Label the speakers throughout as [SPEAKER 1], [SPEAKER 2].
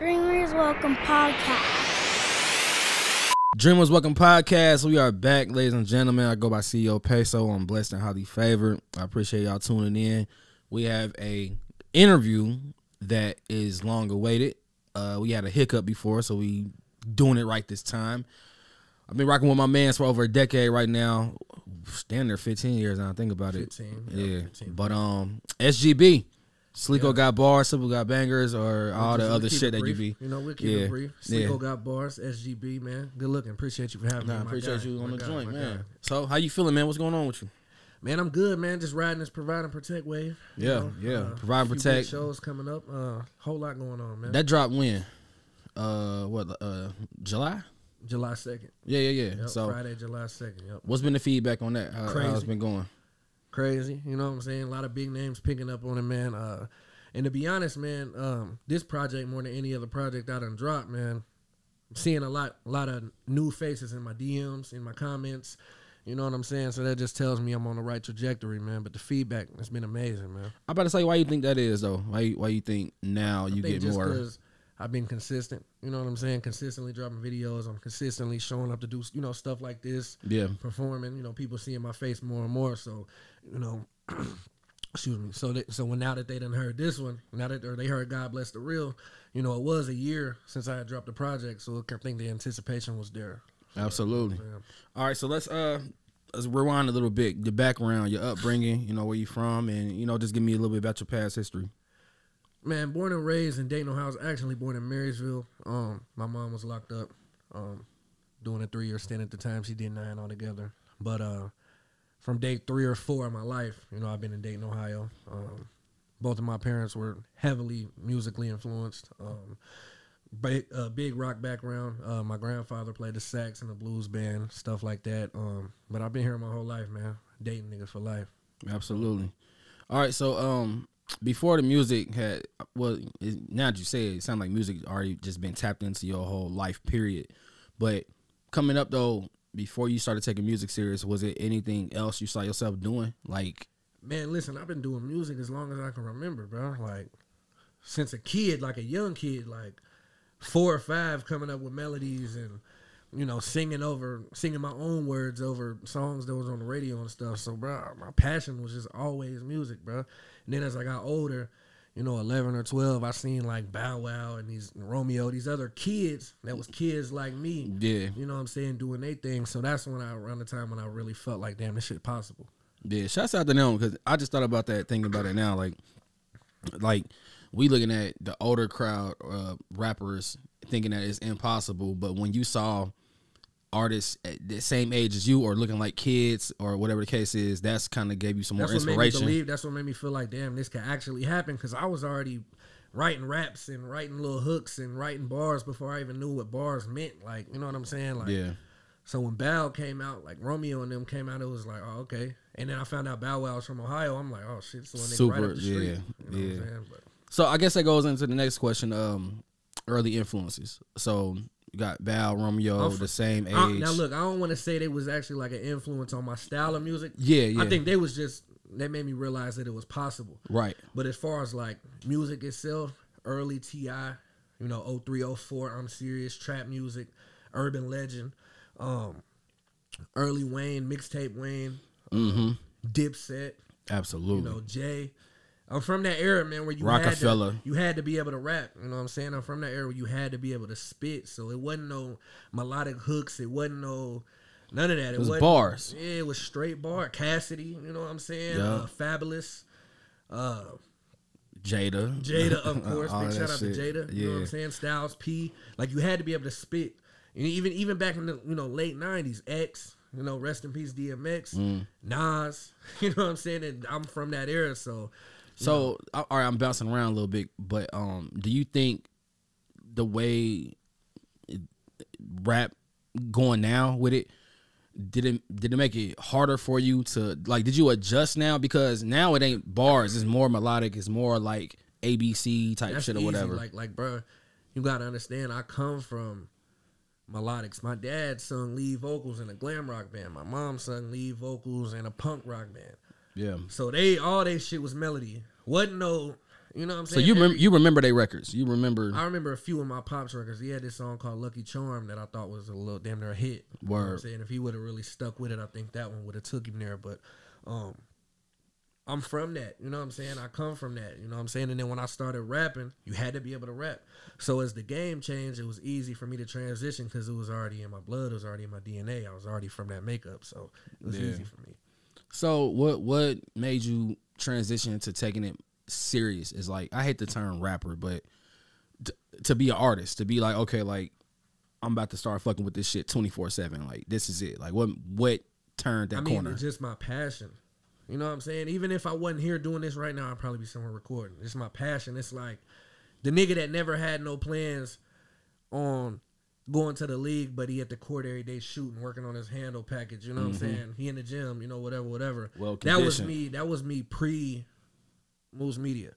[SPEAKER 1] Dreamers Welcome Podcast.
[SPEAKER 2] Dreamers Welcome Podcast. We are back, ladies and gentlemen. I go by CEO Peso. I'm blessed and highly favored. I appreciate y'all tuning in. We have a interview that is long awaited. Uh, we had a hiccup before, so we doing it right this time. I've been rocking with my man for over a decade right now. Stand there 15 years now. Think about it.
[SPEAKER 3] 15,
[SPEAKER 2] Yeah.
[SPEAKER 3] yeah, 15.
[SPEAKER 2] But um, SGB. Sleeko
[SPEAKER 3] Yeah.
[SPEAKER 2] got bars, Simple got bangers, or all the other shit that you be.
[SPEAKER 3] You know, we'll keep
[SPEAKER 2] Yeah.
[SPEAKER 3] it brief.
[SPEAKER 2] Yeah.
[SPEAKER 3] Got bars, SGB, man. Good looking. Appreciate you for having
[SPEAKER 2] Nah,
[SPEAKER 3] me.
[SPEAKER 2] I appreciate
[SPEAKER 3] guy,
[SPEAKER 2] you on
[SPEAKER 3] my
[SPEAKER 2] the
[SPEAKER 3] guy,
[SPEAKER 2] joint, man.
[SPEAKER 3] guy.
[SPEAKER 2] So, how you feeling, man? What's going on with you?
[SPEAKER 3] Man, I'm good, man. Just riding this provide and protect wave.
[SPEAKER 2] Yeah,
[SPEAKER 3] know.
[SPEAKER 2] yeah.
[SPEAKER 3] Uh,
[SPEAKER 2] Provide and
[SPEAKER 3] few big
[SPEAKER 2] Protect.
[SPEAKER 3] shows coming up. Uh, whole lot going on, man.
[SPEAKER 2] That dropped when? Uh, what? Uh, July?
[SPEAKER 3] July second.
[SPEAKER 2] Yeah, yeah, yeah.
[SPEAKER 3] Yep,
[SPEAKER 2] so,
[SPEAKER 3] Friday, July second. Yep.
[SPEAKER 2] what's been the feedback on that? How, how it's
[SPEAKER 3] Crazy.
[SPEAKER 2] been going?
[SPEAKER 3] Crazy. You know what I'm saying? A lot of big names picking up on it, man. Uh, and to be honest, man, um, this project more than any other project I done dropped, man. I'm seeing a lot, a lot of new faces in my DMs, in my comments. You know what I'm saying? So that just tells me I'm on the right trajectory, man. But the feedback has been amazing, man.
[SPEAKER 2] I'm about to say why you think that is though. Why you, why you think now you
[SPEAKER 3] think
[SPEAKER 2] get more?
[SPEAKER 3] I've been consistent. You know what I'm saying? Consistently dropping videos. I'm consistently showing up to do you know stuff like this.
[SPEAKER 2] Yeah,
[SPEAKER 3] performing. You know, people seeing my face more and more. So, you know, excuse me. So, that, so when now that they done heard this one, now that they heard God bless the real, you know, it was a year since I had dropped the project. So I think the anticipation was there.
[SPEAKER 2] absolutely.
[SPEAKER 3] Yeah.
[SPEAKER 2] All right, so let's uh let's rewind a little bit. Your background, your upbringing, you know where you from, and you know just give me a little bit about your past history.
[SPEAKER 3] Man, born and raised in Dayton, Ohio. I was actually born in Marysville. Um, my mom was locked up, um, doing a three year stint at the time. She did nine altogether. But uh, from day three or four of my life, you know, I've been in Dayton, Ohio. Um, both of my parents were heavily musically influenced. Um, big, uh, big rock background. Uh, my grandfather played the sax in a blues band, stuff like that. Um, but I've been here my whole life, man. Dayton nigga for life.
[SPEAKER 2] Absolutely. All right, so um before the music had well it, now that you say it, it sounds like music already just been tapped into your whole life period. But coming up though, before you started taking music serious, was it anything else you saw yourself doing? Like
[SPEAKER 3] Man, listen, I've been doing music as long as I can remember, bro. Like since a kid, like a young kid, like four or five, coming up with melodies and you know singing over, singing my own words over songs that was on the radio and stuff. So, bro, my passion was just always music, bro. And then as I got older, you know, eleven or twelve, I seen like Bow Wow and these Romeo, these other kids that was kids like me.
[SPEAKER 2] yeah,
[SPEAKER 3] You know what I'm saying, doing their thing. So that's when I around the time when I really felt like, damn, this shit possible.
[SPEAKER 2] yeah. Shouts out to them because I just thought about that, thinking about it now. Like, like we looking at the older crowd uh, rappers thinking that it's impossible, but when you saw artists at the same age as you or looking like kids or whatever the case is, that's kind of gave you some more
[SPEAKER 3] That's what made me
[SPEAKER 2] inspiration.
[SPEAKER 3] believe. That's what made me feel like, damn, this could actually happen. Because I was already writing raps and writing little hooks and writing bars before I even knew what bars meant. Like, you know what I'm saying? Like,
[SPEAKER 2] yeah,
[SPEAKER 3] So when Bow came out, like Romeo and them came out, it was like, oh, okay. And then I found out Bow Wow was from Ohio. I'm like, oh shit, so
[SPEAKER 2] Super,
[SPEAKER 3] right up the street.
[SPEAKER 2] yeah,
[SPEAKER 3] you know what
[SPEAKER 2] yeah.
[SPEAKER 3] I'm saying? But
[SPEAKER 2] So I guess that goes into the next question. Um, early influences. So you got Val Romeo,
[SPEAKER 3] I'm
[SPEAKER 2] the same age.
[SPEAKER 3] I- now look, I don't want to say they was actually like an influence on my style of music.
[SPEAKER 2] yeah, yeah,
[SPEAKER 3] I think they was just they made me realize that it was possible.
[SPEAKER 2] right.
[SPEAKER 3] But as far as like music itself, early T.I., you know, 03, 04, I'm serious, trap music, urban legend, um, early Wayne, mixtape Wayne,
[SPEAKER 2] Mm-hmm.
[SPEAKER 3] Dipset, you
[SPEAKER 2] Absolutely.
[SPEAKER 3] know, Jay. I'm from that era, man, where you
[SPEAKER 2] Rockefeller.
[SPEAKER 3] Had to, you had to be able to rap. You know what I'm saying? I'm from that era where you had to be able to spit. So it wasn't no melodic hooks. It wasn't no none of that. It,
[SPEAKER 2] was
[SPEAKER 3] wasn't,
[SPEAKER 2] bars.
[SPEAKER 3] Yeah, it was straight bar. Cassidy, you know what I'm saying?
[SPEAKER 2] Yeah.
[SPEAKER 3] Uh, Fabolous. Uh,
[SPEAKER 2] Jada.
[SPEAKER 3] Jada, of course. Big shout out
[SPEAKER 2] shit.
[SPEAKER 3] to Jada. You know what I'm saying? Styles P. Like you had to be able to spit. And even even back in the you know late '90s, X. You know, rest in peace, DMX,
[SPEAKER 2] Mm.
[SPEAKER 3] Nas. You know what I'm saying? And I'm from that era, so
[SPEAKER 2] So all right, I'm bouncing around a little bit, but um, do you think the way rap going now with it did it did it make it harder for you to like? Did you adjust now because now it ain't bars, it's more melodic, it's more like ABC type
[SPEAKER 3] that's
[SPEAKER 2] shit or
[SPEAKER 3] easy.
[SPEAKER 2] whatever.
[SPEAKER 3] Like like, bro, you gotta understand. I come from melodics. My dad sung lead vocals in a glam rock band. My mom sung lead vocals in a punk rock band.
[SPEAKER 2] Yeah,
[SPEAKER 3] So they all they shit was melody. Wasn't no You know what I'm
[SPEAKER 2] So
[SPEAKER 3] saying?
[SPEAKER 2] you
[SPEAKER 3] Every-
[SPEAKER 2] remember you remember their records. You remember
[SPEAKER 3] I remember a few of my pops records. He had this song called Lucky Charm that I thought was a little damn near a hit. You know I'm saying? If he would have really stuck with it, I think that one would have took him there. But um I'm from that. You know what I'm saying? I come from that. You know what I'm saying? And then when I started rapping, you had to be able to rap. So as the game changed, it was easy for me to transition because it was already in my blood. It was already in my DNA. I was already from that makeup. So it was
[SPEAKER 2] Yeah.
[SPEAKER 3] easy for me.
[SPEAKER 2] So what what made you transition to taking it serious? Is like I hate the term rapper, but t- to be an artist, to be like okay, like I'm about to start fucking with this shit 24 seven. Like this is it. Like what what turned that
[SPEAKER 3] I mean,
[SPEAKER 2] corner?
[SPEAKER 3] it's just my passion. You know what I'm saying? Even if I wasn't here doing this right now, I'd probably be somewhere recording. It's my passion. It's like the nigga that never had no plans on going to the league, but he at the court every day shooting, working on his handle package. You know what I'm saying? He in the gym, you know, whatever, whatever.
[SPEAKER 2] Mm-hmm. Well
[SPEAKER 3] that was me. That was me pre Moves Media.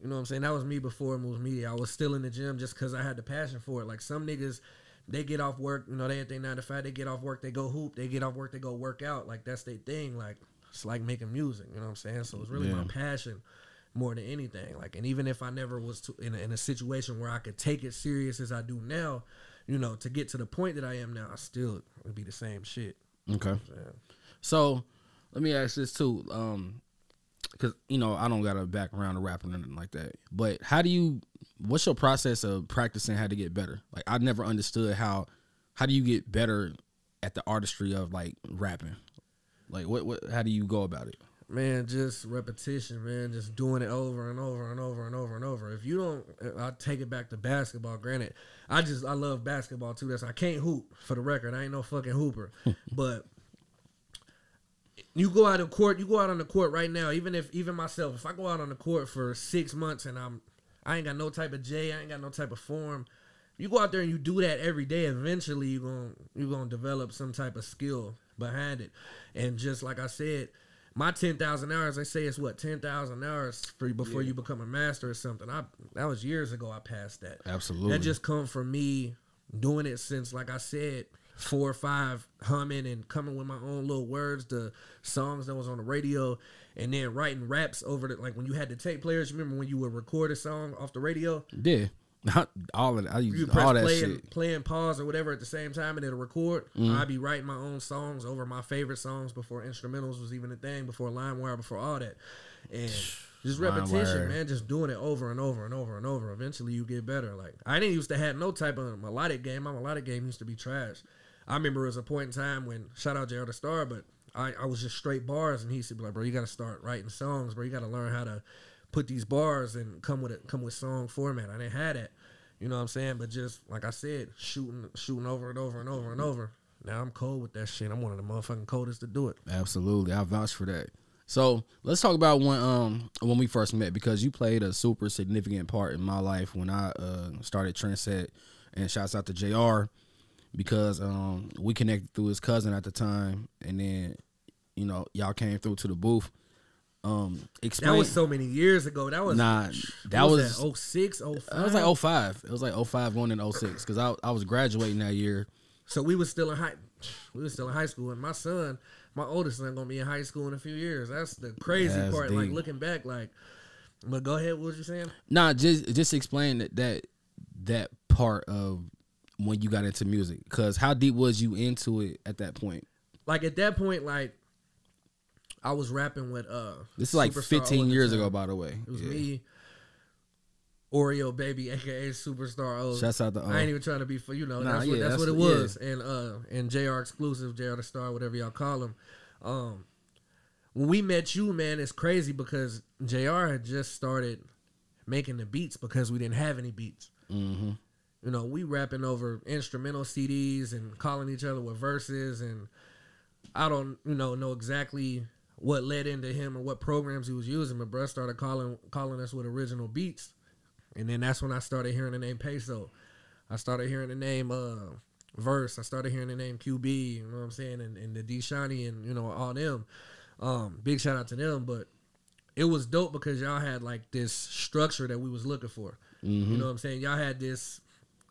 [SPEAKER 3] You know what I'm saying? That was me before Moves Media. I was still in the gym just because I had the passion for it. Like some niggas, they get off work, you know, they at their nine to five, they get off work, they go hoop, they get off work, they go work out. Like that's their thing. Like it's like making music, you know what I'm saying? So it's really my passion more than anything. Like, and even if I never was to, in, a, in a situation where I could take it serious as I do now, you know, to get to the point that I am now, I still would be the same shit.
[SPEAKER 2] okay.
[SPEAKER 3] Yeah.
[SPEAKER 2] So let me ask this too, um, because you know I don't got a background of rapping or nothing like that. But how do you? What's your process of practicing how to get better? Like I never understood how. How do you get better at the artistry of like rapping? Like what? What? How do you go about it?
[SPEAKER 3] Man, just repetition, man. Just doing it over and over and over and over and over. If you don't, I take it back to basketball. Granted, I just I love basketball too. That's I can't hoop for the record. I ain't no fucking hooper, but you go out of court. You go out on the court right now. Even if even myself, if I go out on the court for six months and I'm I ain't got no type of J, I ain't got no type of form. You go out there and you do that every day. Eventually, you gonna you gonna develop some type of skill behind it. And just like I said, my ten thousand hours, they say it's what ten thousand hours for before you become a master or something. I that was years ago. I passed that.
[SPEAKER 2] Absolutely.
[SPEAKER 3] That just come from me doing it since, like I said, four or five humming and coming with my own little words to songs that was on the radio, and then writing raps over the like when you had the tape players. Remember when you would record a song off the radio?
[SPEAKER 2] Yeah. All of that. I
[SPEAKER 3] You
[SPEAKER 2] use
[SPEAKER 3] press
[SPEAKER 2] all that
[SPEAKER 3] play
[SPEAKER 2] shit.
[SPEAKER 3] and play and pause or whatever at the same time, and it'll record. Mm-hmm. I'd be writing my own songs over my favorite songs before instrumentals was even a thing, before LimeWire, before all that, and just repetition, man, just doing it over and over and over and over. Eventually, you get better. Like I didn't used to have no type of melodic game. My melodic game used to be trash. I remember it was a point in time when shout out JR the Star, but I, I was just straight bars, and he said, like, bro, you got to start writing songs, bro. You got to learn how to put these bars and come with it, come with song format. I didn't have that. You know what I'm saying? But just like I said, shooting shooting over and over and over and over. Now I'm cold with that shit. I'm one of the motherfucking coldest to do it.
[SPEAKER 2] Absolutely, I vouch for that. So let's talk about when um when we first met because you played a super significant part in my life when I uh started Trendset and shouts out to Jr. because um we connected through his cousin at the time and then you know y'all came through to the booth. Um, explain.
[SPEAKER 3] That was so many years ago. That was
[SPEAKER 2] Nah, that
[SPEAKER 3] what
[SPEAKER 2] was-
[SPEAKER 3] that, 06, 05?
[SPEAKER 2] It was like 05. It was like 05 going into 06 because I, I was graduating that year.
[SPEAKER 3] So we was still in high we was still in high school and my son, my oldest son gonna be in high school in a few years. That's the crazy
[SPEAKER 2] That's
[SPEAKER 3] part. Like looking back, like but go ahead, what was you saying?
[SPEAKER 2] Nah, just just explain that that that part of when you got into music because how deep was you into it at that point?
[SPEAKER 3] Like at that point, like I was rapping with uh
[SPEAKER 2] This is like
[SPEAKER 3] Superstar
[SPEAKER 2] 15 years ago, by the way.
[SPEAKER 3] It was
[SPEAKER 2] Yeah.
[SPEAKER 3] me, Oreo baby, aka Superstar O.
[SPEAKER 2] Shouts out to O.
[SPEAKER 3] I ain't even trying to be for you know.
[SPEAKER 2] Nah,
[SPEAKER 3] that's what
[SPEAKER 2] yeah,
[SPEAKER 3] that's,
[SPEAKER 2] that's
[SPEAKER 3] what it
[SPEAKER 2] what- yeah.
[SPEAKER 3] was. And uh and JR exclusive, JR the star, whatever y'all call him. Um when we met you, man, it's crazy because JR had just started making the beats because we didn't have any beats.
[SPEAKER 2] Mm-hmm.
[SPEAKER 3] You know, we rapping over instrumental CDs and calling each other with verses and I don't, you know, know exactly what led into him or what programs he was using, but bruh started calling calling us with original beats. And then that's when I started hearing the name Peso. I started hearing the name uh Verse. I started hearing the name QB, you know what I'm saying, and, and the D Shani and you know, all them. Um, big shout out to them. But it was dope because y'all had like this structure that we was looking for.
[SPEAKER 2] Mm-hmm.
[SPEAKER 3] You know what I'm saying? Y'all had this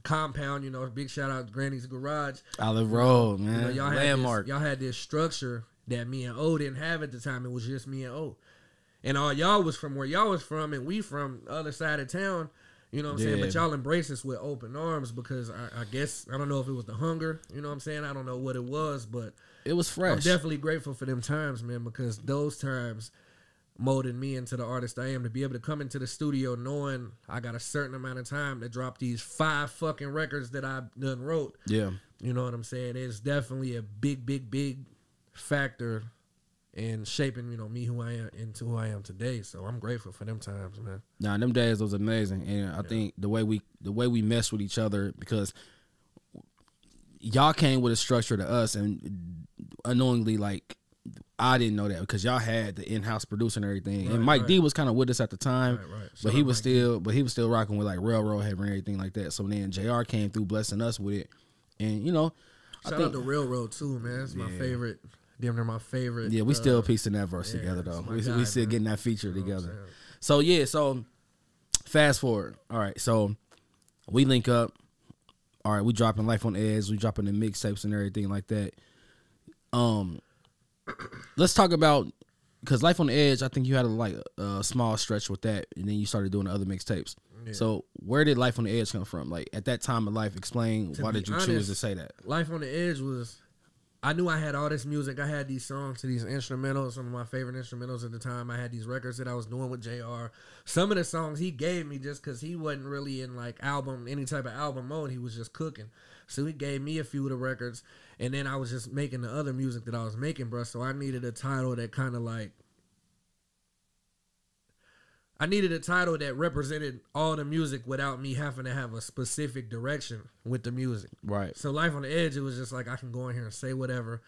[SPEAKER 3] compound, you know, big shout out to Granny's Garage.
[SPEAKER 2] Olive Road,
[SPEAKER 3] You
[SPEAKER 2] man.
[SPEAKER 3] know, y'all
[SPEAKER 2] Landmark.
[SPEAKER 3] had this, y'all had this structure that me and O didn't have at the time. It was just me and O. and all y'all was from where y'all was from, and we from the other side of town. You know what I'm saying? But y'all embrace us with open arms because I, I guess I don't know if it was the hunger. You know what I'm saying? I don't know what it was, but
[SPEAKER 2] It was
[SPEAKER 3] I'm
[SPEAKER 2] fresh.
[SPEAKER 3] definitely grateful for them times, man, because those times molded me into the artist I am to be able to come into the studio knowing I got a certain amount of time to drop these five fucking records that I done wrote.
[SPEAKER 2] yeah.
[SPEAKER 3] You know what I'm saying? It's definitely a big, big, big factor in shaping, you know, me who I am into who I am today. So I'm grateful for them times, man.
[SPEAKER 2] Nah, them days was amazing, and I think the way we the way we messed with each other because y'all came with a structure to us, and unknowingly, like I didn't know that because y'all had the in house producer and everything,
[SPEAKER 3] Right,
[SPEAKER 2] and Mike
[SPEAKER 3] right.
[SPEAKER 2] D was kind of with us at the time,
[SPEAKER 3] Right, right.
[SPEAKER 2] but he was
[SPEAKER 3] Mike D.
[SPEAKER 2] still but he was still rocking with like railroad heavy and everything like that. So then Jr. came through blessing us with it, and you know, I
[SPEAKER 3] Shout
[SPEAKER 2] think
[SPEAKER 3] out to Railroad too, man. It's my
[SPEAKER 2] Yeah.
[SPEAKER 3] favorite. Damn near my favorite.
[SPEAKER 2] yeah, we
[SPEAKER 3] uh,
[SPEAKER 2] still piecing that verse
[SPEAKER 3] yeah,
[SPEAKER 2] together though. We,
[SPEAKER 3] guy,
[SPEAKER 2] we still getting that feature
[SPEAKER 3] You know
[SPEAKER 2] together. So yeah, so fast forward. All right, so we link up. All right, we dropping life on edge. We dropping the mixtapes and everything like that. Um, let's talk about because life on the edge. I think you had a like a small stretch with that, and then you started doing the other mixtapes.
[SPEAKER 3] Yeah.
[SPEAKER 2] So where did life on the edge come from? Like at that time of life, explain
[SPEAKER 3] To
[SPEAKER 2] why did you choose to say that?
[SPEAKER 3] Life on the Edge was I knew I had all this music. I had these songs to these instrumentals, some of my favorite instrumentals at the time. I had these records that I was doing with JR. Some of the songs he gave me just because he wasn't really in like album, any type of album mode. He was just cooking. So he gave me a few of the records. And then I was just making the other music that I was making, bro. So I needed a title that kind of like. I needed a title that represented all the music without me having to have a specific direction with the music.
[SPEAKER 2] Right.
[SPEAKER 3] So Life on the Edge, it was just like I can go in here and say whatever.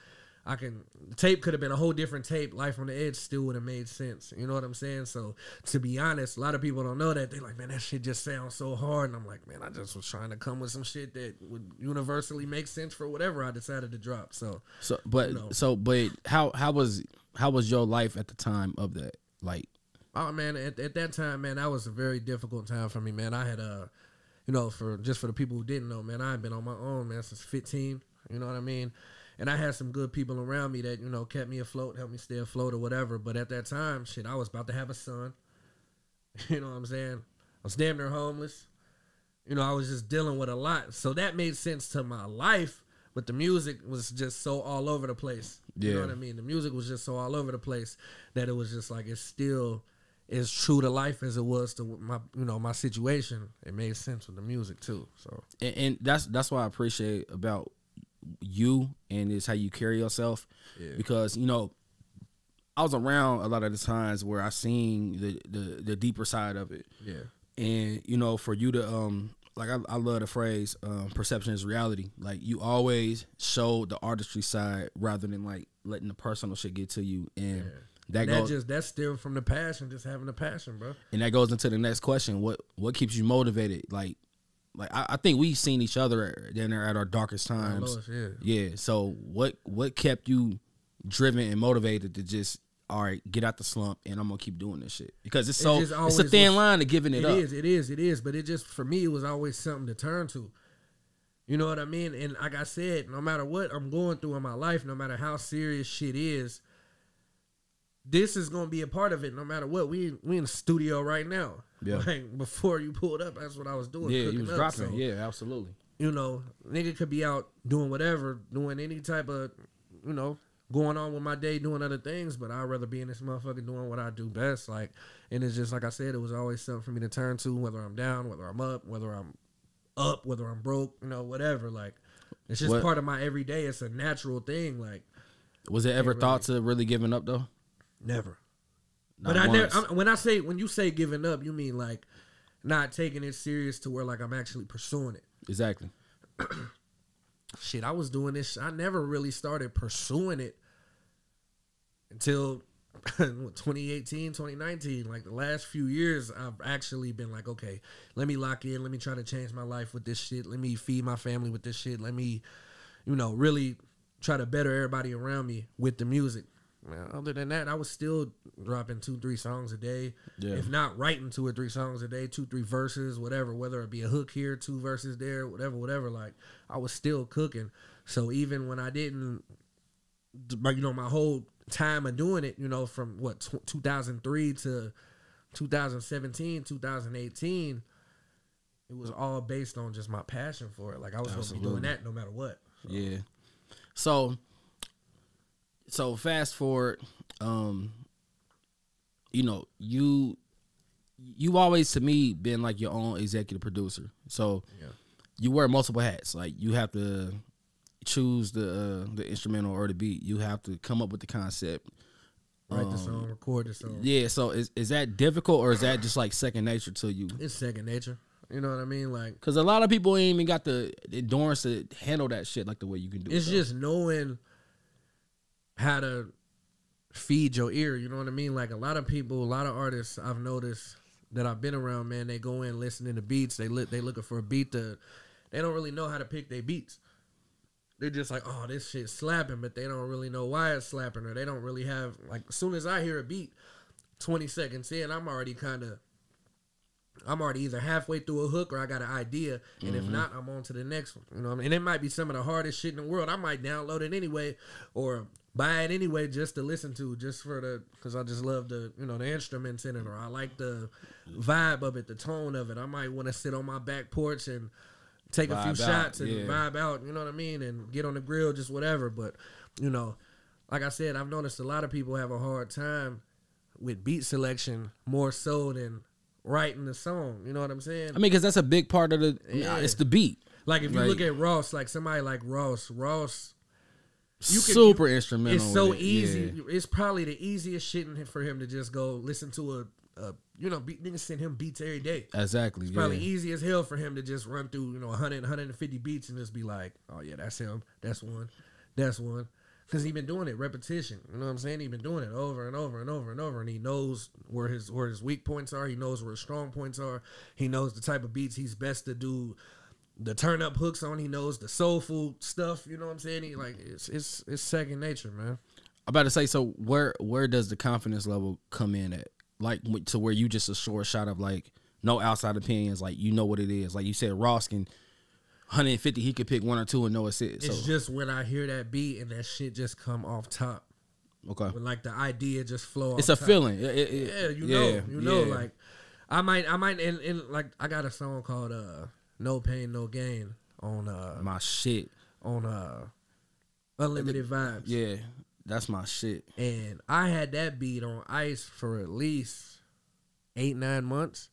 [SPEAKER 3] I can tape could have been a whole different tape. Life on the Edge still would have made sense. You know what I'm saying? So to be honest, a lot of people don't know that. They're like, man, that shit just sounds so hard. And I'm like, man, I just was trying to come with some shit that would universally make sense for whatever I decided to drop. So
[SPEAKER 2] So, but
[SPEAKER 3] You know.
[SPEAKER 2] so, but how how was how was your life at the time of that? Like,
[SPEAKER 3] Oh man, at, at that time, man, that was a very difficult time for me, man. I had uh you know, for just for the people who didn't know, man, I had been on my own, man, since fifteen. You know what I mean? And I had some good people around me that, you know, kept me afloat, helped me stay afloat or whatever. But at that time, shit, I was about to have a son. You know what I'm saying? I was damn near homeless. You know, I was just dealing with a lot. So that made sense to my life. But the music was just so all over the place. You know what I mean? The music was just so all over the place that it was just like it's still as true to life as it was to my you know my situation. It made sense with the music too. So
[SPEAKER 2] and, and that's that's what I appreciate about you and is how you carry yourself
[SPEAKER 3] Yeah.
[SPEAKER 2] because you know I was around a lot of the times where I seen the the, the deeper side of it
[SPEAKER 3] yeah,
[SPEAKER 2] and you know for you to um like I, I love the phrase um, perception is reality like you always show the artistry side rather than like letting the personal shit get to you and that
[SPEAKER 3] that, that
[SPEAKER 2] goes
[SPEAKER 3] just that's still from the passion, just having the passion, bro.
[SPEAKER 2] and that goes into the next question what what keeps you motivated like like I, I think we've seen each other down there at our darkest times
[SPEAKER 3] Lois, yeah.
[SPEAKER 2] yeah so what what kept you driven and motivated to just all right get out the slump and i'm gonna keep doing this shit because it's so
[SPEAKER 3] just
[SPEAKER 2] it's a thin
[SPEAKER 3] was-
[SPEAKER 2] line to giving it,
[SPEAKER 3] It
[SPEAKER 2] up
[SPEAKER 3] is, it is, it is. But it just for me, it was always something to turn to. You know what I mean? And like I said, no matter what I'm going through in my life, no matter how serious shit is, this is gonna be a part of it. No matter what, we we in the studio right now.
[SPEAKER 2] Yeah.
[SPEAKER 3] Like before you pulled up, that's what I was doing.
[SPEAKER 2] yeah you was
[SPEAKER 3] up.
[SPEAKER 2] dropping
[SPEAKER 3] So,
[SPEAKER 2] yeah absolutely
[SPEAKER 3] You know, nigga could be out doing whatever, doing any type of, you know, going on with my day, doing other things. But I'd rather be in this motherfucker doing what I do best. Like, and it's just like I said, it was always something for me to turn to, whether I'm down, whether I'm up, whether I'm up, whether I'm broke, you know, whatever. Like, it's just
[SPEAKER 2] What-
[SPEAKER 3] part of my everyday. It's a natural thing. Like,
[SPEAKER 2] was it ever
[SPEAKER 3] really-
[SPEAKER 2] thought to really giving up though
[SPEAKER 3] never.
[SPEAKER 2] Not
[SPEAKER 3] but I never. I'm, when I say when you say giving up, you mean like not taking it serious to where like I'm actually pursuing it.
[SPEAKER 2] exactly
[SPEAKER 3] shit, I was doing this. I never really started pursuing it until 2018, 2019. Like the last few years, I've actually been like, okay, let me lock in. Let me try to change my life with this shit. Let me feed my family with this shit. Let me, you know, really try to better everybody around me with the music. Man, other than that, I was still dropping two, three songs a day.
[SPEAKER 2] Yeah.
[SPEAKER 3] If not writing two or three songs a day, two, three verses, whatever, whether it be a hook here, two verses there, whatever, whatever. Like I was still cooking. So even when I didn't, like you know, my whole time of doing it, you know, from what tw 2003 to 2017, 2018, it was all based on just my passion for it. Like I was going to be doing that no matter what.
[SPEAKER 2] Yeah. So so fast forward, um, you know, you you always to me been like your own executive producer. So
[SPEAKER 3] Yeah.
[SPEAKER 2] you wear multiple hats. Like you have to choose the uh, the instrumental or the beat. You have to come up with the concept.
[SPEAKER 3] Write the
[SPEAKER 2] Um,
[SPEAKER 3] song, record the song.
[SPEAKER 2] Yeah, so is is that difficult or is that just like second nature to you?
[SPEAKER 3] It's second nature. You know what I mean? Like
[SPEAKER 2] Because a lot of people ain't even got the endurance to handle that shit like the way you can do.
[SPEAKER 3] it's
[SPEAKER 2] it,
[SPEAKER 3] just knowing how to feed your ear. You know what I mean? Like a lot of people, a lot of artists I've noticed that I've been around, man, they go in listening to beats. They look, they looking for a beat to. They don't really know how to pick their beats. They're just like, oh, this shit's slapping, but they don't really know why it's slapping, or they don't really have like. As soon as I hear a beat, twenty seconds in, I'm already kind of. I'm already either halfway through a hook or I got an idea, and if mm-hmm. not, I'm on to the next one. You know, what I mean? and it might be some of the hardest shit in the world. I might download it anyway, or buy it anyway just to listen to, just for the because I just love the you know the instruments in it, or I like the vibe of it, the tone of it. I might want to sit on my back porch and take a few
[SPEAKER 2] out,
[SPEAKER 3] shots and
[SPEAKER 2] yeah.
[SPEAKER 3] vibe out. You know what I mean? And get on the grill, just whatever. But you know, like I said, I've noticed a lot of people have a hard time with beat selection more so than writing the song. You know what I'm saying?
[SPEAKER 2] I mean, because that's a big part of the.
[SPEAKER 3] Yeah.
[SPEAKER 2] It's the beat.
[SPEAKER 3] like if you
[SPEAKER 2] like-
[SPEAKER 3] look at Ross, like somebody like Ross, Ross, You can-
[SPEAKER 2] Super instrumental.
[SPEAKER 3] it's so
[SPEAKER 2] it,
[SPEAKER 3] easy.
[SPEAKER 2] yeah.
[SPEAKER 3] It's probably the easiest shit in- for him to just go listen to a, a you know, beat, niggas send him beats every day.
[SPEAKER 2] Exactly.
[SPEAKER 3] It's
[SPEAKER 2] yeah.
[SPEAKER 3] probably easy as hell for him to just run through, you know, 100, 150 beats and just be like, oh, yeah, that's him. That's one. That's one. Because he been doing it, repetition. You know what I'm saying? he been doing it over and over and over and over. And he knows where his where his weak points are. He knows where his strong points are. He knows the type of beats he's best to do the turn up hooks on. He knows the soulful stuff. You know what I'm saying? He like it's it's it's second nature, man.
[SPEAKER 2] I'm about to say. So where where does the confidence level come in at? Like to where you just a short shot of like no outside opinions. Like you know what it is. Like you said, Ross can 150. He could pick one or two and know it's it. So
[SPEAKER 3] It's just when I hear that beat and that shit just come off top.
[SPEAKER 2] okay.
[SPEAKER 3] When like the idea just flow.
[SPEAKER 2] It's a
[SPEAKER 3] top.
[SPEAKER 2] feeling. It- it-
[SPEAKER 3] Yeah, you know, you know,
[SPEAKER 2] yeah.
[SPEAKER 3] like I might, I might, and, and like I got a song called uh "No Pain, No Gain" on uh
[SPEAKER 2] my shit.
[SPEAKER 3] on uh Unlimited Vibes,
[SPEAKER 2] Yeah, that's my shit.
[SPEAKER 3] and I had that beat on ice for at least eight nine months.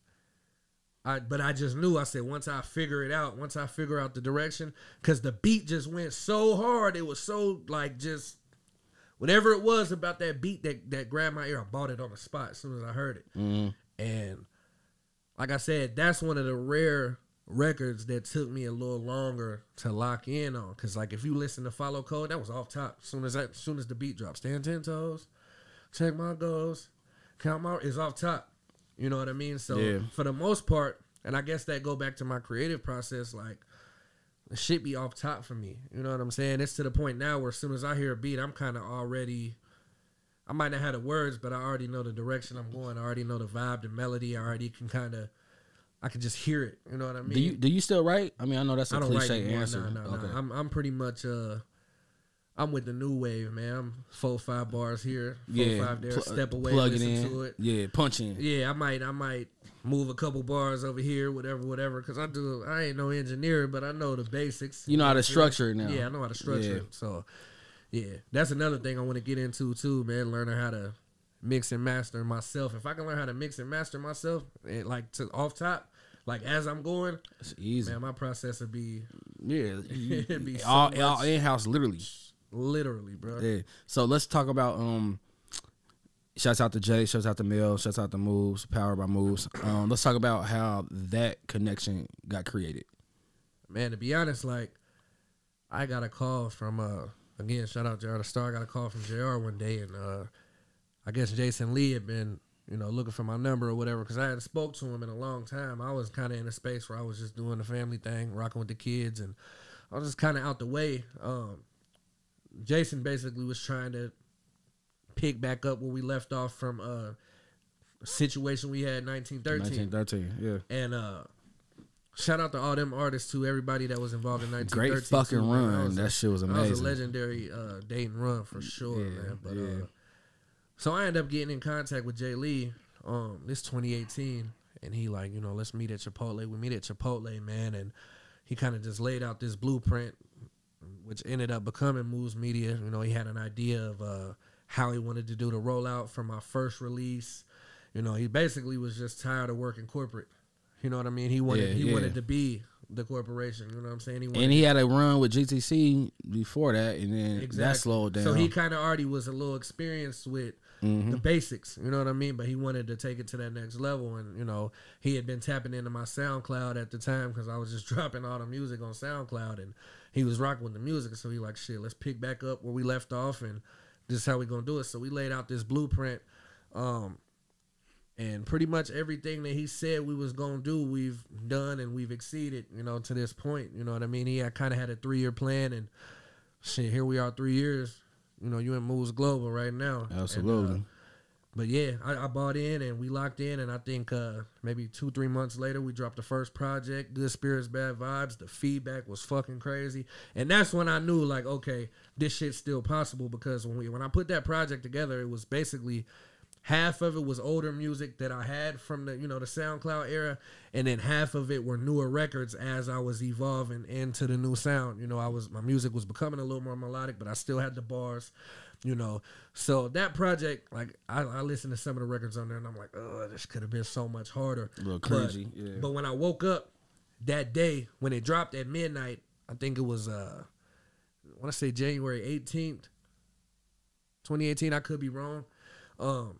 [SPEAKER 3] I, but I just knew. I said once I figure it out, once I figure out the direction, because the beat just went so hard. It was so like just whatever it was about that beat that that grabbed my ear. I bought it on the spot as soon as I heard it.
[SPEAKER 2] Mhm.
[SPEAKER 3] And like I said, that's one of the rare records that took me a little longer to lock in on. Cause like if you listen to Follow Code, that was off top. As soon as that, as soon as the beat dropped, stand ten toes, check my goals, count my is off top. You know what I mean? So
[SPEAKER 2] Yeah.
[SPEAKER 3] for the most part, and I guess that go back to my creative process, like shit be off top for me. You know what I'm saying? It's to the point now where as soon as I hear a beat, I'm kind of already. I might not have the words, but I already know the direction I'm going. I already know the vibe, the melody. I already can kind of, I can just hear it. You know what I mean?
[SPEAKER 2] Do you do you still write? I mean, I know that's a
[SPEAKER 3] I don't write
[SPEAKER 2] cliche
[SPEAKER 3] anymore.
[SPEAKER 2] answer.
[SPEAKER 3] No, no,
[SPEAKER 2] okay.
[SPEAKER 3] no. I'm I'm pretty much uh, I'm with the new wave, man. I'm four five bars here, four
[SPEAKER 2] yeah,
[SPEAKER 3] five there.
[SPEAKER 2] pl-
[SPEAKER 3] step away,
[SPEAKER 2] plug it
[SPEAKER 3] listen
[SPEAKER 2] in.
[SPEAKER 3] to it.
[SPEAKER 2] Yeah, punch in.
[SPEAKER 3] Yeah, I might I might move a couple bars over here, whatever, whatever. Cause I do. I ain't no engineer, but I know the basics.
[SPEAKER 2] You know how to
[SPEAKER 3] what I'm saying?
[SPEAKER 2] structure it now.
[SPEAKER 3] Yeah, I know how to structure
[SPEAKER 2] Yeah.
[SPEAKER 3] it. So, yeah, that's another thing I want to get into too, man. Learning how to mix and master myself. If I can learn how to mix and master myself, and like to off top, like as I'm going,
[SPEAKER 2] It's easy.
[SPEAKER 3] man, my process would be
[SPEAKER 2] Yeah,
[SPEAKER 3] It'd be so
[SPEAKER 2] all, all in house, literally.
[SPEAKER 3] literally, bro.
[SPEAKER 2] Yeah. So let's talk about um. Shouts out to Jay. Shouts out to Mel. Shouts out to Moves. Power by Moves. Um, let's talk about how that connection got created.
[SPEAKER 3] Man, to be honest, like I got a call from uh again, shout out JR the Star. I got a call from JR one day and uh I guess Jason Lee had been, you know, looking for my number or whatever because I hadn't spoke to him in a long time. I was kind of in a space where I was just doing the family thing, rocking with the kids, and I was just kind of out the way. Um, Jason basically was trying to pick back up where we left off from uh, a situation we had in 1913.
[SPEAKER 2] 1913. Yeah.
[SPEAKER 3] And uh shout out to all them artists too, everybody that was involved in 1913.
[SPEAKER 2] Great fucking
[SPEAKER 3] too,
[SPEAKER 2] run.
[SPEAKER 3] was
[SPEAKER 2] That shit was amazing.
[SPEAKER 3] That was a legendary uh Dayton run for sure,
[SPEAKER 2] Yeah,
[SPEAKER 3] man. But
[SPEAKER 2] yeah.
[SPEAKER 3] uh So I ended up getting in contact with Jay Lee. Um, this 2018, and he like, you know, let's meet at Chipotle. We meet at Chipotle, man, and he kind of just laid out this blueprint, which ended up becoming Moves Media. You know, he had an idea of uh, how he wanted to do the rollout for my first release. You know, he basically was just tired of working corporate. You know what I mean? He wanted
[SPEAKER 2] Yeah,
[SPEAKER 3] he
[SPEAKER 2] yeah.
[SPEAKER 3] wanted to be the corporation. You know what I'm saying? He
[SPEAKER 2] And he had a run with GTC before that, and then that slowed down.
[SPEAKER 3] so he kind of already was a little experienced with
[SPEAKER 2] Mm-hmm.
[SPEAKER 3] the basics, you know what I mean? But he wanted to take it to that next level, and you know he had been tapping into my SoundCloud at the time because I was just dropping all the music on SoundCloud, and he was rocking with the music. So he like, shit, let's pick back up where we left off, and this is how we gonna do it. So we laid out this blueprint, um, and pretty much everything that he said we was gonna do, we've done and we've exceeded, you know, to this point. You know what I mean? He kind of had a three year plan, and shit, here we are, three years. You know, you in Moves Global right now. And, uh,
[SPEAKER 2] Absolutely.
[SPEAKER 3] but yeah, I, I bought in and we locked in, and I think uh, maybe two, three months later, we dropped the first project, Good Spirits, Bad Vibes. The feedback was fucking crazy, and that's when I knew, like, okay, this shit's still possible because when we when I put that project together, it was basically half of it was older music that I had from the you know the SoundCloud era, and then half of it were newer records as I was evolving into the new sound. You know, I was my music was becoming a little more melodic, but I still had the bars. You know, so that project, like I, I listened to some of the records on there, and I'm like, oh, this could have been so much harder.
[SPEAKER 2] A little
[SPEAKER 3] But-
[SPEAKER 2] yeah.
[SPEAKER 3] But when I woke up that day when it dropped at midnight, I think it was uh, I want to say January 18th, 2018. I could be wrong. Um,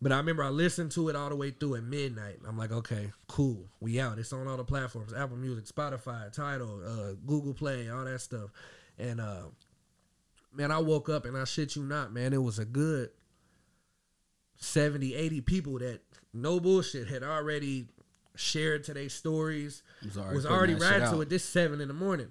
[SPEAKER 3] but I remember I listened to it all the way through at midnight. I'm like, okay, cool. We out. It's on all the platforms: Apple Music, Spotify, Tidal, uh, Google Play, all that stuff. And uh, man, I woke up and I shit you not, man, it was a good 70, 80 people that no bullshit had already shared today's stories.
[SPEAKER 2] Was already
[SPEAKER 3] was already riding to it this seven in the morning.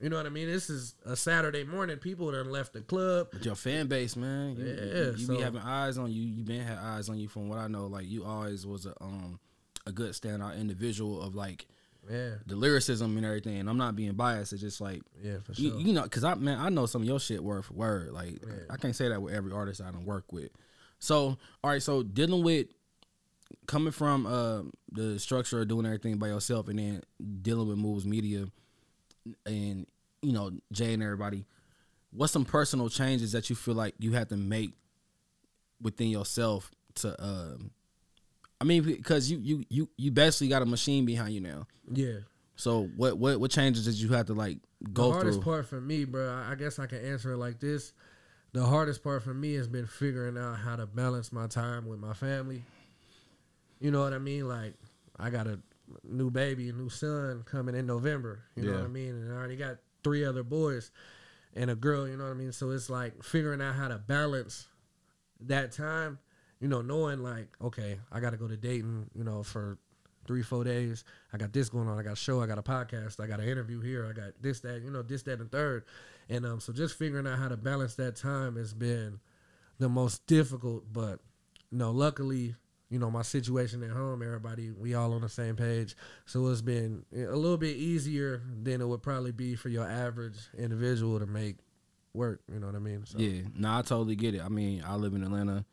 [SPEAKER 3] You know what I mean? This is a Saturday morning. People that left the club.
[SPEAKER 2] But your fan base, man, you, you-
[SPEAKER 3] Yeah,
[SPEAKER 2] you,
[SPEAKER 3] so-
[SPEAKER 2] be having eyes on you. You been had eyes on you from what I know. Like you always was a um a good standout individual of like
[SPEAKER 3] Yeah,
[SPEAKER 2] the lyricism and everything. And I'm not being biased. It's just like
[SPEAKER 3] yeah, for
[SPEAKER 2] you,
[SPEAKER 3] sure.
[SPEAKER 2] you know, cause I man, I know some of your shit word for word. Like
[SPEAKER 3] Yeah.
[SPEAKER 2] I can't say that with every artist I don't work with. So all right, so dealing with coming from uh, the structure of doing everything by yourself, and then dealing with moves media, and you know Jay and everybody. What's some personal changes that you feel like you had to make within yourself to? Um, I mean, because you you you you basically got a machine behind you now.
[SPEAKER 3] yeah.
[SPEAKER 2] So what what what changes did you have to like go through?
[SPEAKER 3] the hardest
[SPEAKER 2] through?
[SPEAKER 3] part for me, bro, I- guess I can answer it like this. The hardest part for me has been figuring out how to balance my time with my family. You know what I mean? Like, I got a new baby, a new son coming in November. You know what I mean? And I already got three other boys and a girl. You know what I mean? So it's like figuring out how to balance that time. You know, knowing like, okay, I got to go to Dayton. You know, for three, four days. I got this going on. I got a show. I got a podcast. I got an interview here. I got this, that, you know, this, that, and third. And um, so just figuring out how to balance that time has been the most difficult. But you know, luckily, you know, my situation at home, everybody, we all on the same page. So it's been a little bit easier than it would probably be for your average individual to make work. You know what I mean? So,
[SPEAKER 2] Yeah, no, I totally get it. I mean, I live in Atlanta,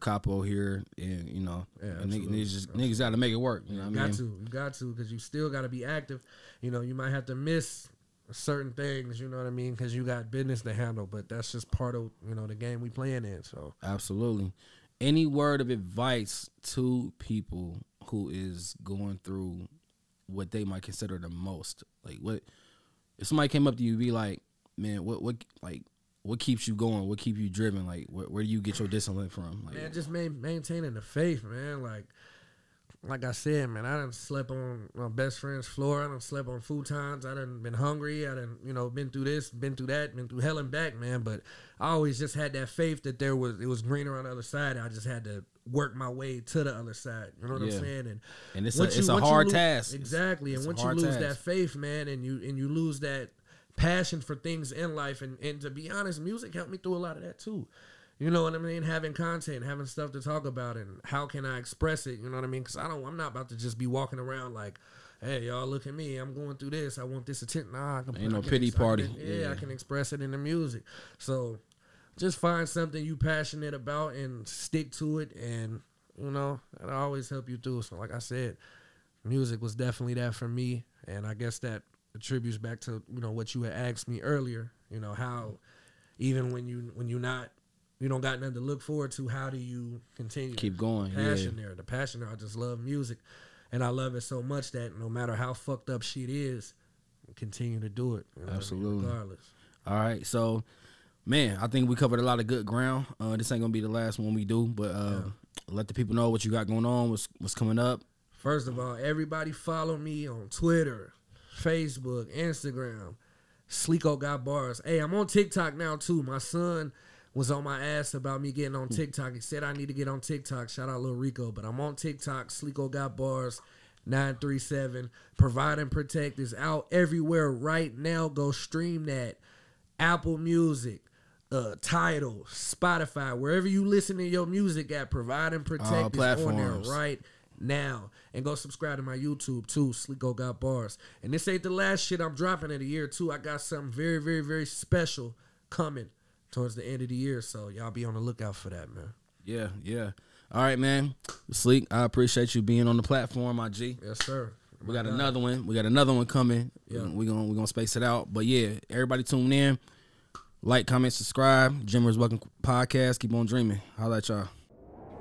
[SPEAKER 2] capo here, and you know,
[SPEAKER 3] Yeah,
[SPEAKER 2] niggas, just, niggas got to make it work. You know what I mean?
[SPEAKER 3] got to, you got to, because you still got to be active. You know, you might have to miss certain things. You know what I mean? Because you got business to handle. But that's just part of you know the game we playing in. So
[SPEAKER 2] Absolutely. Any word of advice to people who is going through what they might consider the most? Like, what if somebody came up to you, be like, man, what, what, like, what keeps you going? What keep you driven? Like, where, where do you get your discipline from? Like,
[SPEAKER 3] man, just ma- maintaining the faith, man. Like, like I said, man, I done slept on my best friend's floor. I done slept on futons. I done been hungry. I done, you know, been through this, been through that, been through hell and back, man. But I always just had that faith that there was it was greener on the other side. I just had to work my way to the other side. You know what
[SPEAKER 2] Yeah.
[SPEAKER 3] I'm saying? And
[SPEAKER 2] and it's a,
[SPEAKER 3] once you-
[SPEAKER 2] a hard
[SPEAKER 3] lose-
[SPEAKER 2] task.
[SPEAKER 3] Exactly.
[SPEAKER 2] It's
[SPEAKER 3] and once you lose
[SPEAKER 2] task.
[SPEAKER 3] that faith, man, and you and you lose that passion for things in life, and and to be honest, music helped me through a lot of that too. You know what I mean? Having content, having stuff to talk about, and how can I express it? You know what I mean? Because I don't, I'm not about to just be walking around like, "Hey, y'all, look at me! I'm going through this. I want this attention." Nah, I can,
[SPEAKER 2] Ain't no
[SPEAKER 3] I can
[SPEAKER 2] pity
[SPEAKER 3] I can-
[SPEAKER 2] party.
[SPEAKER 3] yeah,
[SPEAKER 2] Yeah.
[SPEAKER 3] I can express it in the music. So, just find something you passionate about and stick to it, and you know that'll always help you through. So, like I said, music was definitely that for me, and I guess that attributes back to you know what you had asked me earlier. You know how even when you when you're not you don't got nothing to look forward to, how do you continue?
[SPEAKER 2] Keep going.
[SPEAKER 3] passion
[SPEAKER 2] yeah.
[SPEAKER 3] there. The passion there. I just love music, and I love it so much that no matter how fucked up shit is, continue to do it. you know what I mean,
[SPEAKER 2] Absolutely.
[SPEAKER 3] regardless.
[SPEAKER 2] All right, so man, I think we covered a lot of good ground. Uh, this ain't gonna be the last one we do, but uh, let the people know what you got going on, what's what's coming up.
[SPEAKER 3] First of all, everybody follow me on Twitter, Facebook, Instagram. Sleeko got bars. Hey, I'm on TikTok now too. My son was on my ass about me getting on TikTok. He said I need to get on TikTok. Shout out Lil Rico, but I'm on TikTok. Sleeko got bars. 937 provide and protect is out everywhere right now. Go stream that. Apple music uh Tidal spotify wherever you listen to your music at provide and protect
[SPEAKER 2] All
[SPEAKER 3] is on there right now. And go subscribe to my youtube too. Sleeko got bars. And this ain't the last shit i'm dropping of the year too. I got something very very very special coming towards the end of the year so y'all be on the lookout for that man
[SPEAKER 2] Yeah, yeah. All right, man. Sleek, I appreciate you being on the platform, my G.
[SPEAKER 3] yes sir
[SPEAKER 2] We got another one. We got another one coming.
[SPEAKER 3] Yeah.
[SPEAKER 2] we gonna we gonna space it out. But yeah, everybody tune in. Like, comment, subscribe. Dreamers Welcome Podcast. Keep on dreaming. Holla at y'all.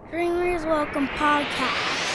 [SPEAKER 1] Dreamers Welcome Podcast.